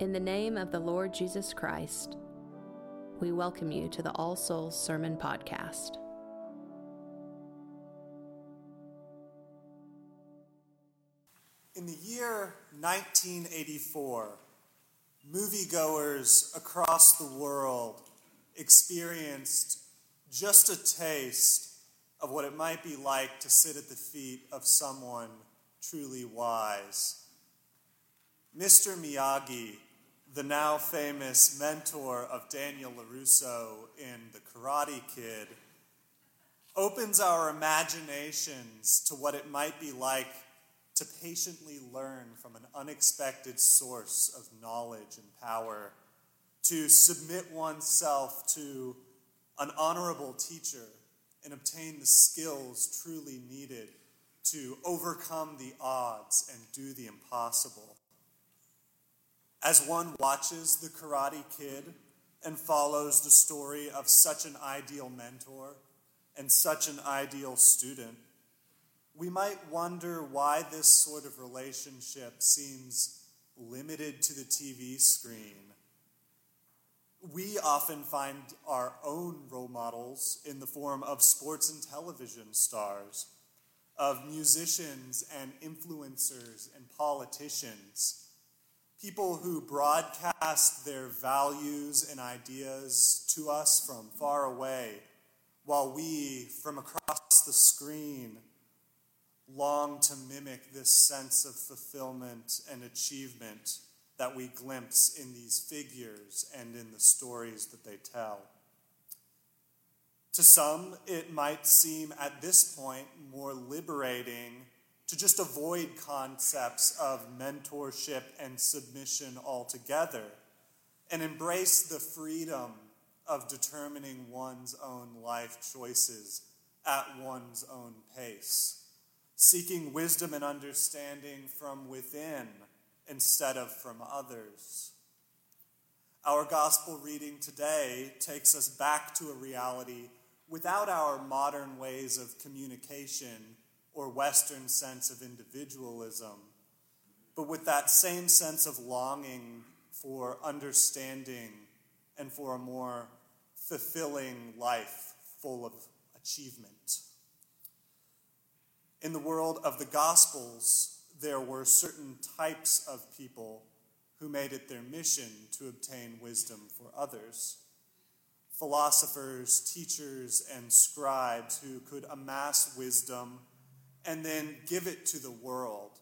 In the name of the Lord Jesus Christ, we welcome you to the All Souls Sermon Podcast. In the year 1984, moviegoers across the world experienced just a taste of what it might be like to sit at the feet of someone truly wise. Mr. Miyagi, the now famous mentor of Daniel LaRusso in The Karate Kid, opens our imaginations to what it might be like to patiently learn from an unexpected source of knowledge and power, to submit oneself to an honorable teacher and obtain the skills truly needed to overcome the odds and do the impossible. As one watches The Karate Kid and follows the story of such an ideal mentor and such an ideal student, we might wonder why this sort of relationship seems limited to the TV screen. We often find our own role models in the form of sports and television stars, of musicians and influencers and politicians, people who broadcast their values and ideas to us from far away, while we, from across the screen, long to mimic this sense of fulfillment and achievement that we glimpse in these figures and in the stories that they tell. To some, it might seem at this point more liberating to just avoid concepts of mentorship and submission altogether and embrace the freedom of determining one's own life choices at one's own pace seeking wisdom and understanding from within instead of from others. Our gospel reading today takes us back to a reality without our modern ways of communication or Western sense of individualism, but with that same sense of longing for understanding and for a more fulfilling life full of achievement. In the world of the Gospels, there were certain types of people who made it their mission to obtain wisdom for others. Philosophers, teachers, and scribes who could amass wisdom and then give it to the world,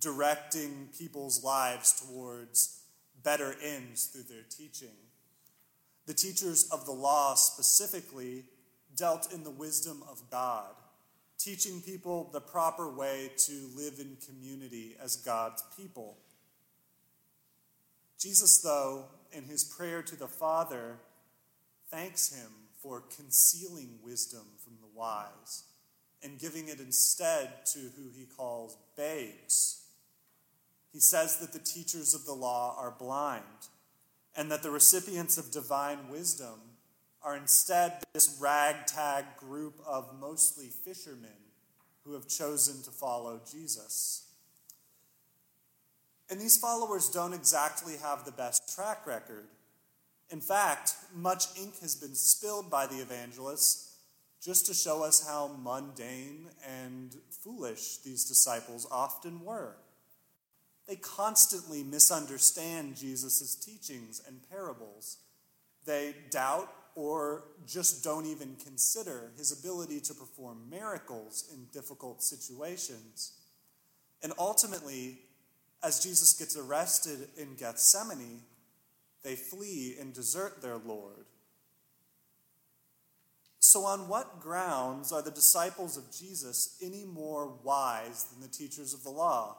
directing people's lives towards better ends through their teaching. The teachers of the law specifically dealt in the wisdom of God teaching people the proper way to live in community as God's people. Jesus, though, in his prayer to the Father, thanks him for concealing wisdom from the wise and giving it instead to who he calls babes. He says that the teachers of the law are blind and that the recipients of divine wisdom are instead this ragtag group of mostly fishermen who have chosen to follow Jesus. And these followers don't exactly have the best track record. In fact, much ink has been spilled by the evangelists just to show us how mundane and foolish these disciples often were. They constantly misunderstand Jesus' teachings and parables. They doubt or just don't even consider his ability to perform miracles in difficult situations. And ultimately, as Jesus gets arrested in Gethsemane, they flee and desert their Lord. So, on what grounds are the disciples of Jesus any more wise than the teachers of the law?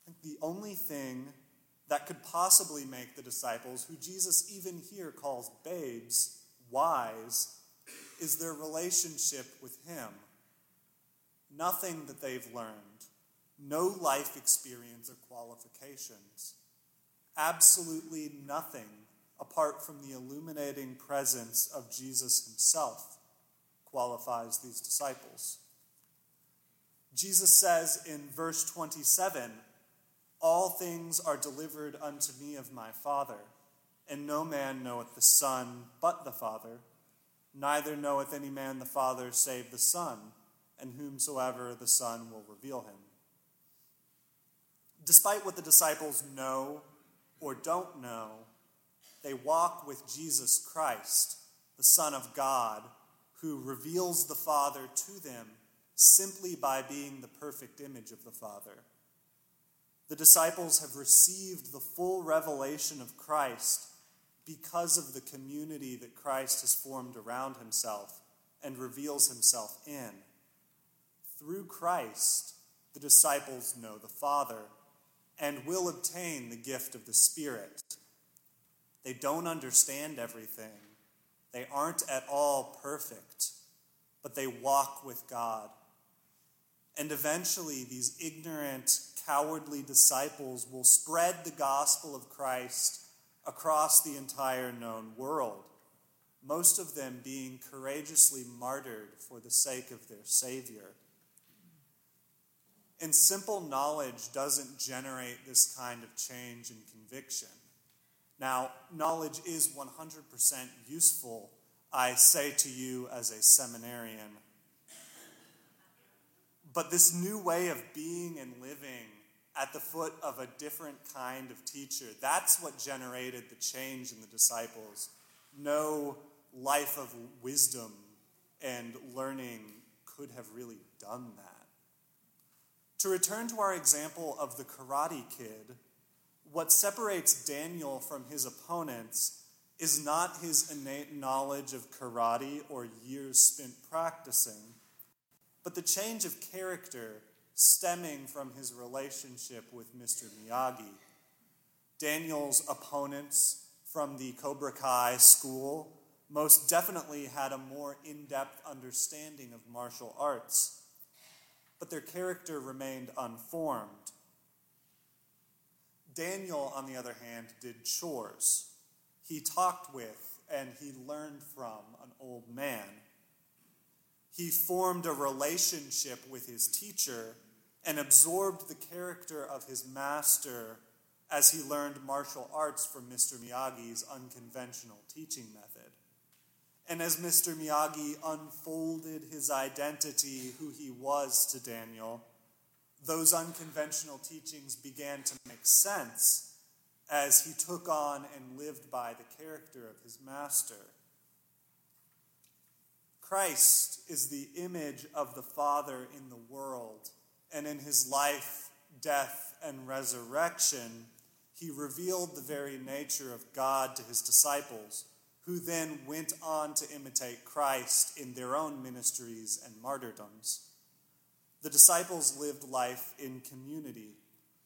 I think the only thing that could possibly make the disciples, who Jesus even here calls babes, wise, is their relationship with Him. Nothing that they've learned, no life experience or qualifications, absolutely nothing apart from the illuminating presence of Jesus Himself qualifies these disciples. Jesus says in verse 27 All things are delivered unto me of my Father, and no man knoweth the Son but the Father, neither knoweth any man the Father save the Son, and whomsoever the Son will reveal him. Despite what the disciples know or don't know, they walk with Jesus Christ, the Son of God, who reveals the Father to them simply by being the perfect image of the Father. The disciples have received the full revelation of Christ because of the community that Christ has formed around himself and reveals himself in. Through Christ, the disciples know the Father and will obtain the gift of the Spirit. They don't understand everything, they aren't at all perfect, but they walk with God. And eventually, these ignorant, cowardly disciples will spread the gospel of Christ across the entire known world, most of them being courageously martyred for the sake of their Savior. And simple knowledge doesn't generate this kind of change and conviction. Now, knowledge is 100% useful, I say to you as a seminarian. But this new way of being and living at the foot of a different kind of teacher, that's what generated the change in the disciples. No life of wisdom and learning could have really done that. To return to our example of the Karate Kid, what separates Daniel from his opponents is not his innate knowledge of karate or years spent practicing, but the change of character stemming from his relationship with Mr. Miyagi. Daniel's opponents from the Cobra Kai school most definitely had a more in depth understanding of martial arts but their character remained unformed. Daniel, on the other hand, did chores. He talked with and he learned from an old man. He formed a relationship with his teacher and absorbed the character of his master as he learned martial arts from Mr. Miyagi's unconventional teaching method. And as Mr. Miyagi unfolded his identity, who he was to Daniel, those unconventional teachings began to make sense as he took on and lived by the character of his master. Christ is the image of the Father in the world, and in his life, death, and resurrection, he revealed the very nature of God to his disciples who then went on to imitate Christ in their own ministries and martyrdoms. The disciples lived life in community,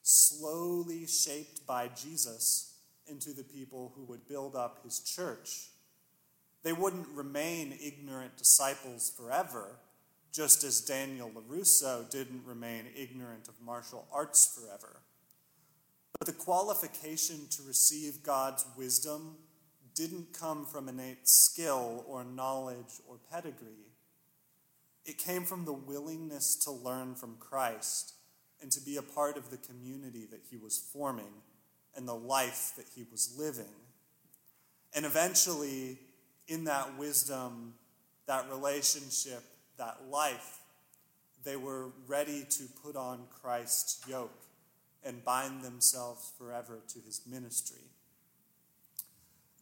slowly shaped by Jesus into the people who would build up his church. They wouldn't remain ignorant disciples forever, just as Daniel LaRusso didn't remain ignorant of martial arts forever. But the qualification to receive God's wisdom didn't come from innate skill or knowledge or pedigree. It came from the willingness to learn from Christ and to be a part of the community that he was forming and the life that he was living. And eventually, in that wisdom, that relationship, that life, they were ready to put on Christ's yoke and bind themselves forever to his ministry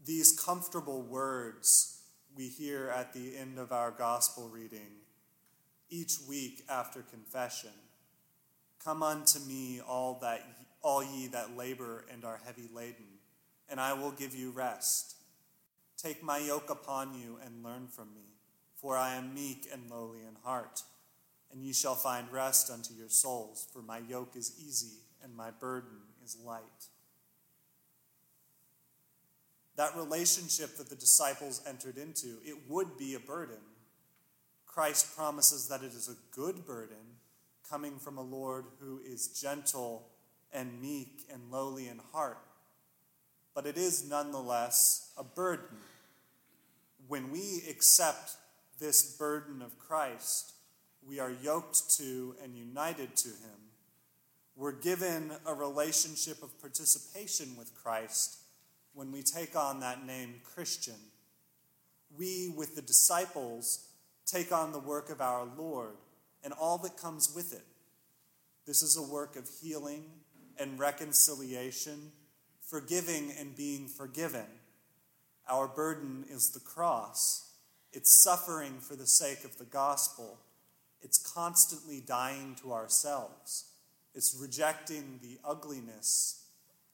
these comfortable words we hear at the end of our gospel reading each week after confession Come unto me, all, that, all ye that labor and are heavy laden, and I will give you rest. Take my yoke upon you and learn from me, for I am meek and lowly in heart, and ye shall find rest unto your souls, for my yoke is easy and my burden is light that relationship that the disciples entered into, it would be a burden. Christ promises that it is a good burden coming from a Lord who is gentle and meek and lowly in heart. But it is nonetheless a burden. When we accept this burden of Christ, we are yoked to and united to him. We're given a relationship of participation with Christ when we take on that name Christian. We, with the disciples, take on the work of our Lord and all that comes with it. This is a work of healing and reconciliation, forgiving and being forgiven. Our burden is the cross. It's suffering for the sake of the gospel. It's constantly dying to ourselves. It's rejecting the ugliness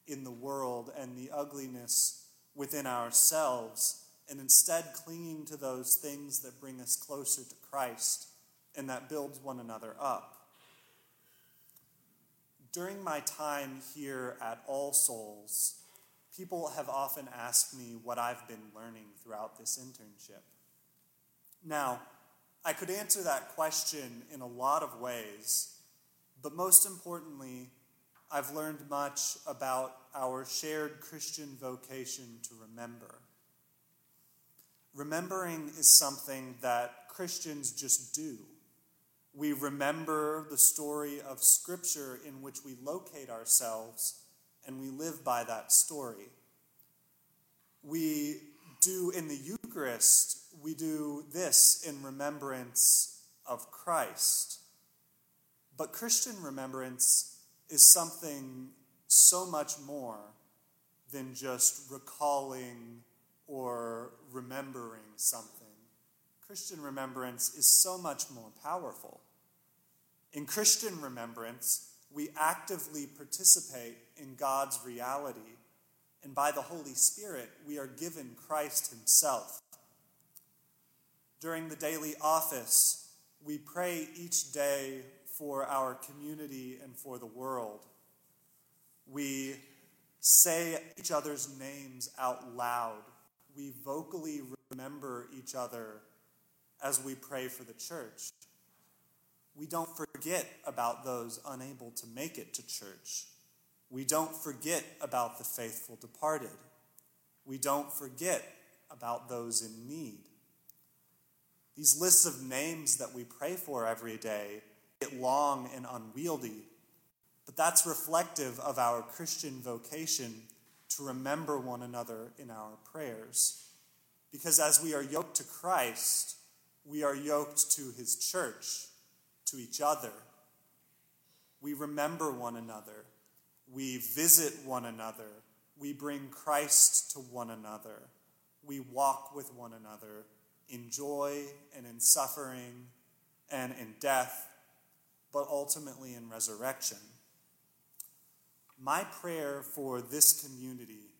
in the world and the ugliness within ourselves, and instead clinging to those things that bring us closer to Christ and that builds one another up. During my time here at All Souls, people have often asked me what I've been learning throughout this internship. Now, I could answer that question in a lot of ways, but most importantly, I've learned much about our shared Christian vocation to remember. Remembering is something that Christians just do. We remember the story of Scripture in which we locate ourselves, and we live by that story. We do in the Eucharist, we do this in remembrance of Christ. But Christian remembrance is something so much more than just recalling or remembering something. Christian remembrance is so much more powerful. In Christian remembrance, we actively participate in God's reality, and by the Holy Spirit, we are given Christ Himself. During the daily office, we pray each day for our community and for the world. We say each other's names out loud. We vocally remember each other as we pray for the church. We don't forget about those unable to make it to church. We don't forget about the faithful departed. We don't forget about those in need. These lists of names that we pray for every day get long and unwieldy, but that's reflective of our Christian vocation to remember one another in our prayers. Because as we are yoked to Christ, we are yoked to his church, to each other. We remember one another. We visit one another. We bring Christ to one another. We walk with one another in joy and in suffering and in death, but ultimately in resurrection. My prayer for this community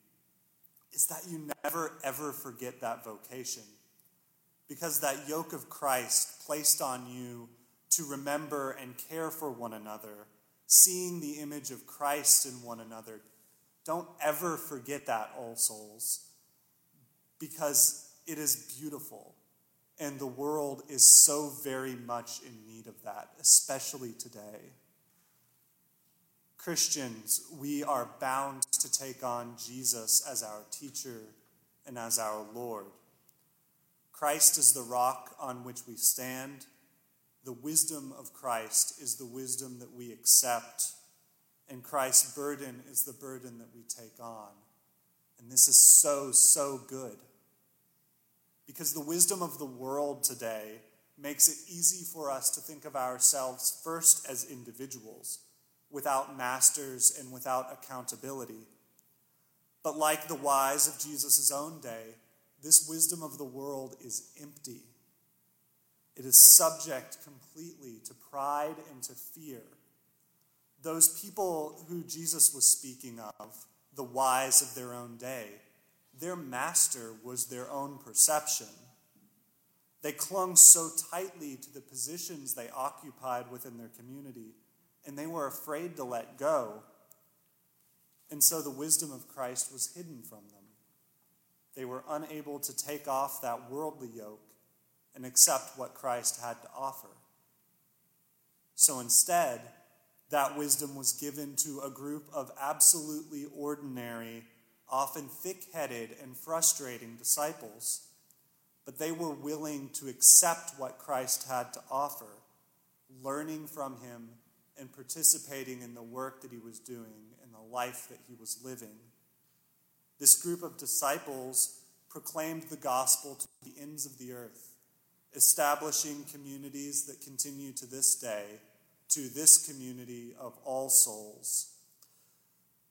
is that you never, ever forget that vocation. Because that yoke of Christ placed on you to remember and care for one another, seeing the image of Christ in one another, don't ever forget that, all souls, because it is beautiful. And the world is so very much in need of that, especially today. Christians, we are bound to take on Jesus as our teacher and as our Lord. Christ is the rock on which we stand. The wisdom of Christ is the wisdom that we accept, and Christ's burden is the burden that we take on. And this is so, so good. Because the wisdom of the world today makes it easy for us to think of ourselves first as individuals, without masters and without accountability. But like the wise of Jesus' own day, this wisdom of the world is empty. It is subject completely to pride and to fear. Those people who Jesus was speaking of, the wise of their own day, their master was their own perception. They clung so tightly to the positions they occupied within their community, and they were afraid to let go. And so the wisdom of Christ was hidden from them. They were unable to take off that worldly yoke and accept what Christ had to offer. So instead, that wisdom was given to a group of absolutely ordinary often thick headed and frustrating disciples, but they were willing to accept what Christ had to offer, learning from him and participating in the work that he was doing and the life that he was living. This group of disciples proclaimed the gospel to the ends of the earth, establishing communities that continue to this day to this community of all souls,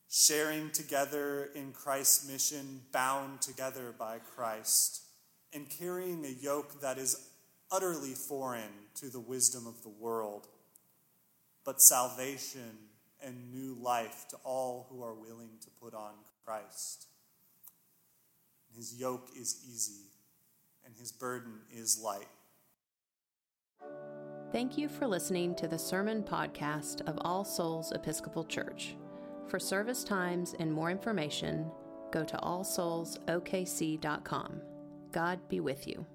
sharing together in Christ's mission, bound together by Christ, and carrying a yoke that is utterly foreign to the wisdom of the world, but salvation and new life to all who are willing to put on Christ. His yoke is easy, and his burden is light. Thank you for listening to the sermon podcast of All Souls Episcopal Church. For service times and more information, go to allsoulsokc.com. God be with you.